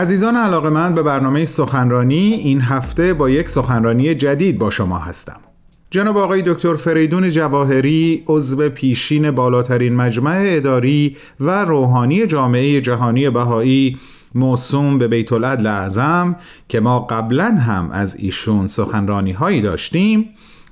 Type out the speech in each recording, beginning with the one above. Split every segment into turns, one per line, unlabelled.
عزیزان علاقه من به برنامه سخنرانی این هفته با یک سخنرانی جدید با شما هستم. جناب آقای دکتر فریدون جواهری عضو پیشین بالاترین مجمع اداری و روحانی جامعه جهانی بهایی موسوم به بیت العدل اعظم که ما قبلا هم از ایشون سخنرانی هایی داشتیم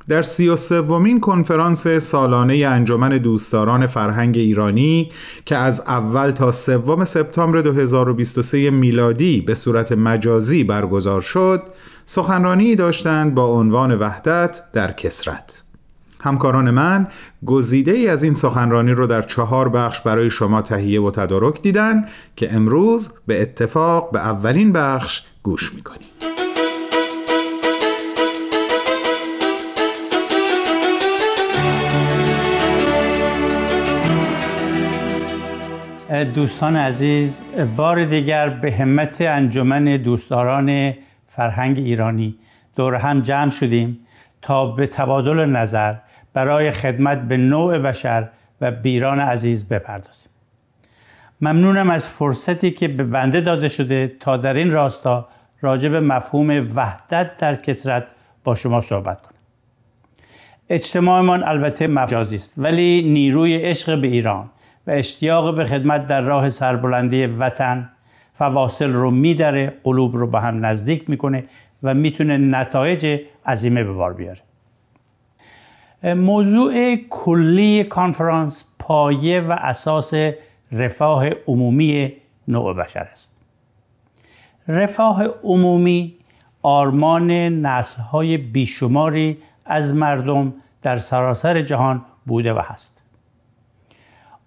در سی و سومین کنفرانس سالانه انجمن دوستداران فرهنگ ایرانی که از اول تا سوم سپتامبر 2023 میلادی به صورت مجازی برگزار شد سخنرانی داشتند با عنوان وحدت در کسرت همکاران من گزیده ای از این سخنرانی رو در چهار بخش برای شما تهیه و تدارک دیدن که امروز به اتفاق به اولین بخش گوش می‌کنیم.
دوستان عزیز بار دیگر به همت انجمن دوستداران فرهنگ ایرانی دور هم جمع شدیم تا به تبادل نظر برای خدمت به نوع بشر و بیران عزیز بپردازیم. ممنونم از فرصتی که به بنده داده شده تا در این راستا راجع به مفهوم وحدت در کسرت با شما صحبت کنم. اجتماعمان البته مجازی است ولی نیروی عشق به ایران و اشتیاق به خدمت در راه سربلندی وطن. فواصل رو میدره قلوب رو به هم نزدیک می‌کنه و می‌تونه نتایج عظیمه به بار بیاره. موضوع کلی کانفرانس پایه و اساس رفاه عمومی نوع بشر است. رفاه عمومی آرمان نسلهای بیشماری از مردم در سراسر جهان بوده و هست.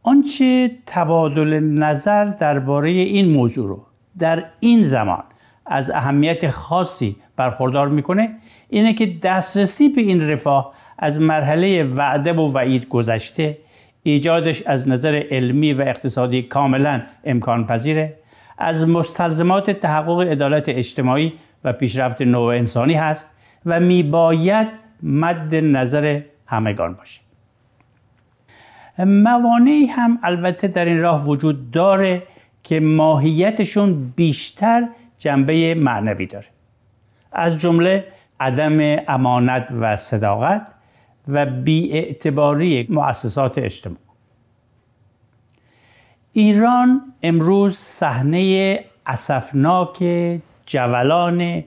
آنچه تبادل نظر درباره این موضوع رو در این زمان از اهمیت خاصی برخوردار می‌کنه اینه که دسترسی به این رفاه از مرحله وعده و وعید گذشته ایجادش از نظر علمی و اقتصادی کاملا امکان پذیره از مستلزمات تحقق عدالت اجتماعی و پیشرفت نوع انسانی هست و میباید مد نظر همگان باشه. موانعی هم البته در این راه وجود داره که ماهیتشون بیشتر جنبه معنوی داره. از جمله عدم امانت و صداقت و بیاعتباری مؤسسات اجتماع ایران امروز صحنه اسفناک جولان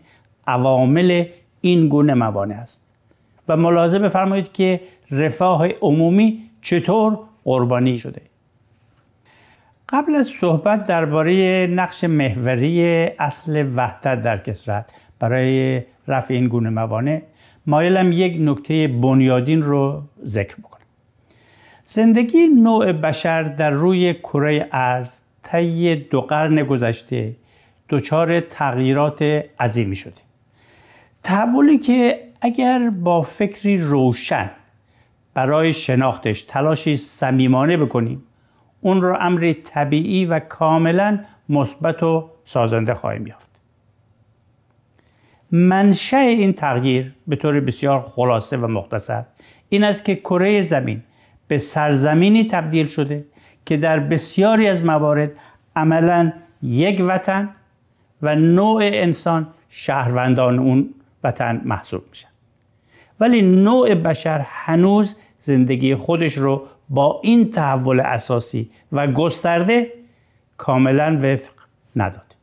عوامل این گونه موانع است و ملاحظه بفرمایید که رفاه عمومی چطور قربانی شده. قبل از صحبت درباره نقش محوری اصل وحدت در کسرت برای رفع این گونه موانع مایلم یک نکته بنیادین رو ذکر بکنم. زندگی نوع بشر در روی کره ارز طی دو قرن گذشته دچار تغییرات عظیمی شده. تحولی که اگر با فکری روشن برای شناختش. تلاشی صمیمانه بکنیم. اون رو امری طبیعی و کاملا مثبت و سازنده خواهیم یافت. منشأ این تغییر به طور بسیار خلاصه و مختصر این است که کره زمین به سرزمینی تبدیل شده که در بسیاری از موارد عملا یک وطن و نوع انسان شهروندان اون وطن محسوب میشن. ولی نوع بشر هنوز زندگی خودش رو با این تحول اساسی و گسترده کاملا وفق نداد.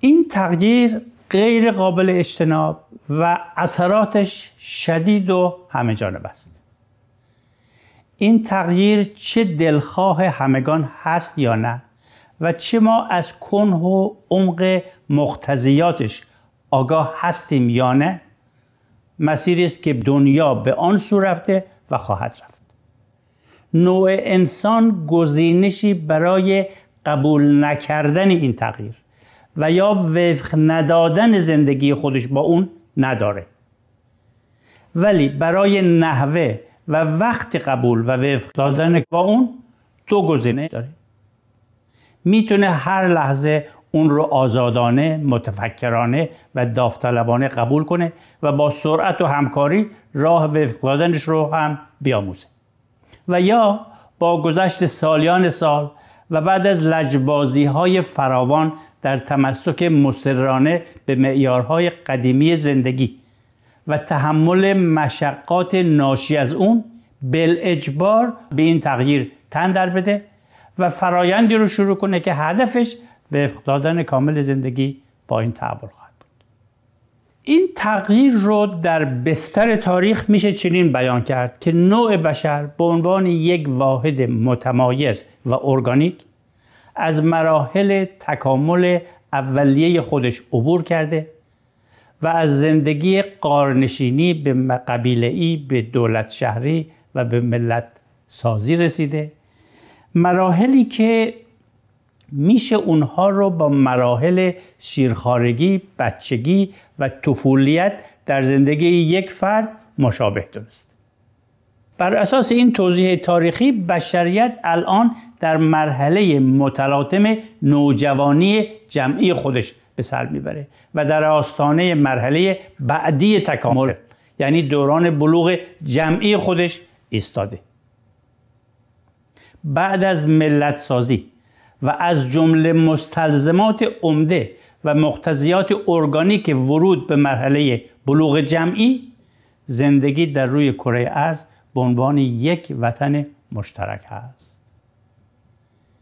این تغییر غیر قابل اجتناب و اثراتش شدید و همه جانب است. این تغییر چه دلخواه همگان هست یا نه و چه ما از کنه و عمق مقتضیاتش آگاه هستیم یا نه مسیری است که دنیا به آن سو رفته و خواهد رفت. نوع انسان گزینشی برای قبول نکردن این تغییر و یا وفق ندادن زندگی خودش با اون نداره. ولی برای نحوه و وقت قبول و وفق دادن با اون دو گزینه داره. می‌تونه هر لحظه اون رو آزادانه، متفکرانه و داوطلبانه قبول کنه و با سرعت و همکاری راه وفق دادنش رو هم بیاموزه. و یا با گذشت سالیان سال و بعد از لجبازی های فراوان در تمسک مسررانه به معیارهای قدیمی زندگی و تحمل مشقات ناشی از اون بل اجبار به این تغییر تن در بده و فرایندی رو شروع کنه که هدفش وفق دادن کامل زندگی با این تحول خواهد بود. این تغییر رو در بستر تاریخ میشه چنین بیان کرد که نوع بشر به عنوان یک واحد متمایز و ارگانیک از مراحل تکامل اولیه خودش عبور کرده و از زندگی قارنشینی به قبیله ای به دولت شهری و به ملت سازی رسیده. مراحلی که میشه اونها رو با مراحل شیرخارگی، بچگی و طفولیت در زندگی یک فرد مشابه دونست. بر اساس این توضیح تاریخی بشریت الان در مرحله متلاطم نوجوانی جمعی خودش به سر می‌بره و در آستانه مرحله بعدی تکامل یعنی دوران بلوغ جمعی خودش ایستاده بعد از ملت سازی و از جمله مستلزمات عمده و مقتضیات ارگانیک ورود به مرحله بلوغ جمعی زندگی در روی کره ارز به عنوان یک وطن مشترک هست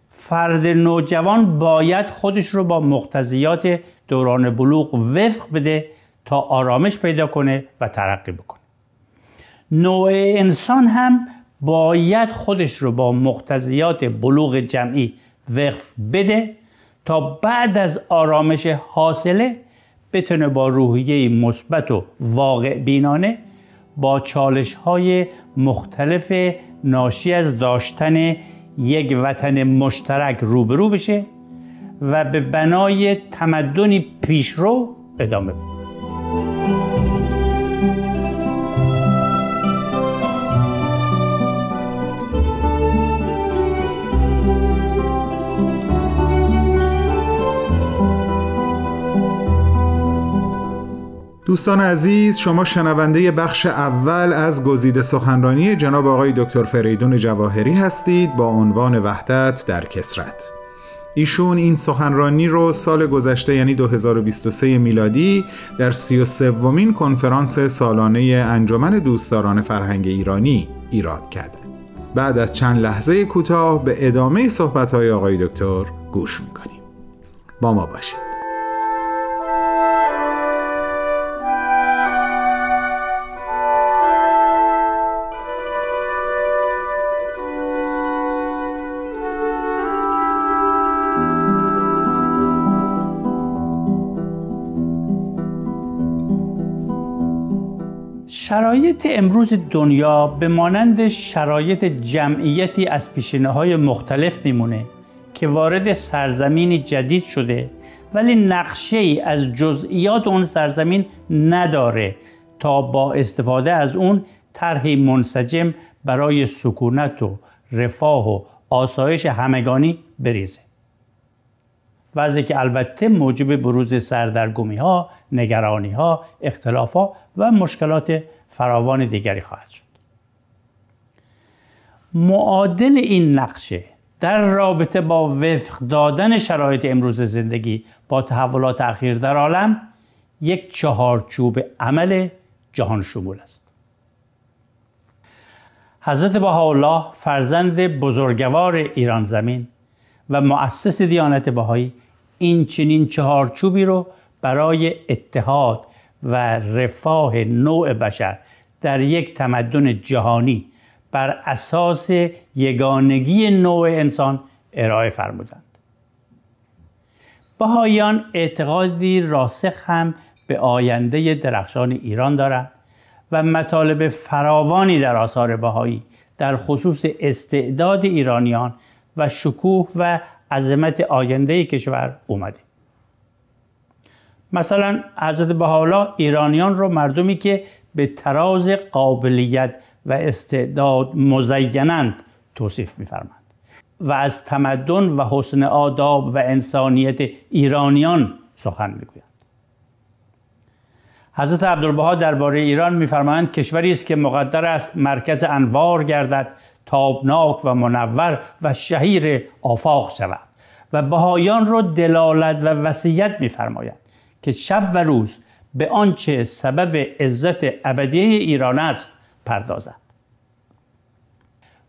فرد نوجوان باید خودش رو با مقتضیات دوران بلوغ وفق بده تا آرامش پیدا کنه و ترقی بکنه. نوع انسان هم باید خودش رو با مقتضیات بلوغ جمعی وقف بده تا بعد از آرامش حاصله بتونه با روحیه مثبت و واقع بینانه با چالش های مختلف ناشی از داشتن یک وطن مشترک روبرو بشه و به بنای تمدنی پیشرو ادامه بده.
دوستان عزیز شما شنونده بخش اول از گزیده سخنرانی جناب آقای دکتر فریدون جواهری هستید با عنوان وحدت در کسرت ایشون این سخنرانی رو سال گذشته یعنی 2023 میلادی در 33 ومین کنفرانس سالانه انجمن دوستداران فرهنگ ایرانی ایراد کردند. بعد از چند لحظه کوتاه به ادامه صحبت‌های آقای دکتر گوش می‌کنیم. با ما باشید.
شرایط امروز دنیا به مانند شرایط جمعیتی از پیشینه های مختلف میمونه که وارد سرزمینی جدید شده ولی نقشه ای از جزئیات اون سرزمین نداره تا با استفاده از اون طرحی منسجم برای سکونت و رفاه و آسایش همگانی بریزه. وضعی که البته موجب بروز سردرگمی ها، نگرانی ها، اختلاف ها و مشکلات فراوان دیگری خواهد شد. معادل این نقشه در رابطه با وفق دادن شرایط امروز زندگی با تحولات اخیر در عالم یک چهارچوب عمل جهان شمول است. حضرت بهاءالله فرزند بزرگوار ایران زمین و مؤسس دیانت بهایی این چنین چهارچوبی رو برای اتحاد و رفاه نوع بشر در یک تمدن جهانی بر اساس یگانگی نوع انسان ارائه فرمودند. بهاییان اعتقادی راسخ هم به آینده درخشان ایران دارند و مطالب فراوانی در آثار بهایی در خصوص استعداد ایرانیان و شکوه و عظمت آینده کشور اومده. مثلا حضرت بهاءالله ایرانیان رو مردمی که به تراز قابلیت و استعداد مزینند توصیف میفرمند و از تمدن و حسن آداب و انسانیت ایرانیان سخن می‌گویند. حضرت عبدالبها درباره ایران میفرمایند کشوری است که مقدر است مرکز انوار گردد تابناک و منور و شهیر آفاق شود. و بهایان را دلالت و وصیت می‌فرماید. که شب و روز به آنچه سبب عزت ابدی ایران است پردازد.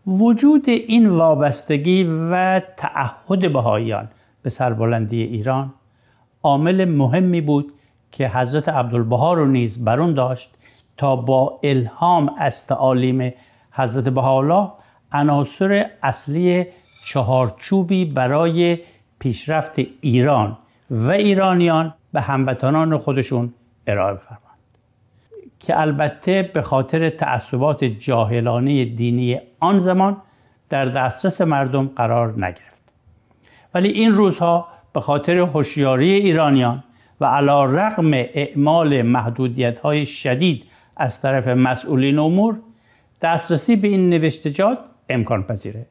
وجود این وابستگی و تعهد بهاییان به سربلندی ایران عامل مهمی بود که حضرت عبدالبها رو نیز برون داشت تا با الهام از تعالیم حضرت بهاءالله عناصر اصلی چهارچوبی برای پیشرفت ایران و ایرانیان به هموطنان خودشون ارائه بفرمایند. که البته به خاطر تعصبات جاهلانه دینی آن زمان در دسترس مردم قرار نگرفت. ولی این روزها به خاطر هوشیاری ایرانیان و علا رقم اعمال محدودیت های شدید از طرف مسئولین امور دسترسی به این نوشتجات امکان پذیره.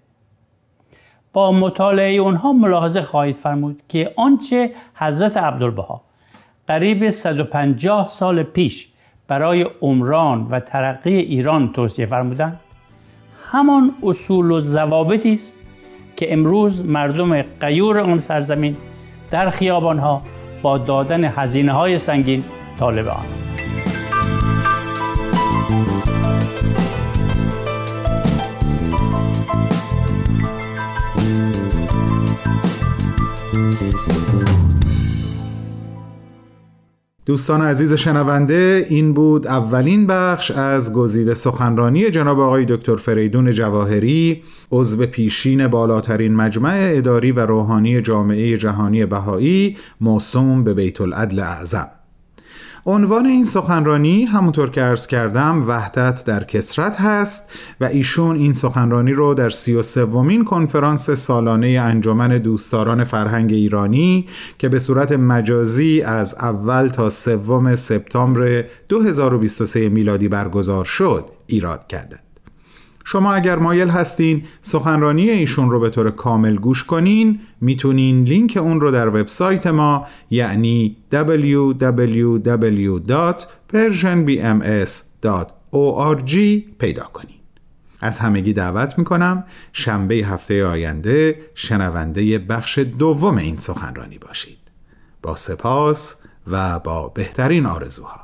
با مطالعه اونها ملاحظه خواهید فرمود که آنچه حضرت عبدالبها قریب 150 سال پیش برای عمران و ترقی ایران توصیه فرمودند. همان اصول و ضوابطی است که امروز مردم قیور آن سرزمین در خیابانها با دادن هزینه های سنگین طالب آن
دوستان عزیز شنونده این بود اولین بخش از گزیده سخنرانی جناب آقای دکتر فریدون جواهری عضو پیشین بالاترین مجمع اداری و روحانی جامعه جهانی بهایی موسوم به بیت العدل اعظم. عنوان این سخنرانی همونطور که ارز کردم وحدت در کسرت هست و ایشون این سخنرانی رو در سی و سومین کنفرانس سالانه انجمن دوستداران فرهنگ ایرانی که به صورت مجازی از اول تا سوم سپتامبر 2023 میلادی برگزار شد ایراد کردند. شما اگر مایل هستین سخنرانی ایشون رو به طور کامل گوش کنین می‌تونین لینک اون رو در وبسایت ما یعنی www.persianbms.org پیدا کنین. از همگی دعوت می‌کنم شنبه هفته آینده شنونده بخش دوم این سخنرانی باشید. با سپاس و با بهترین آرزوها.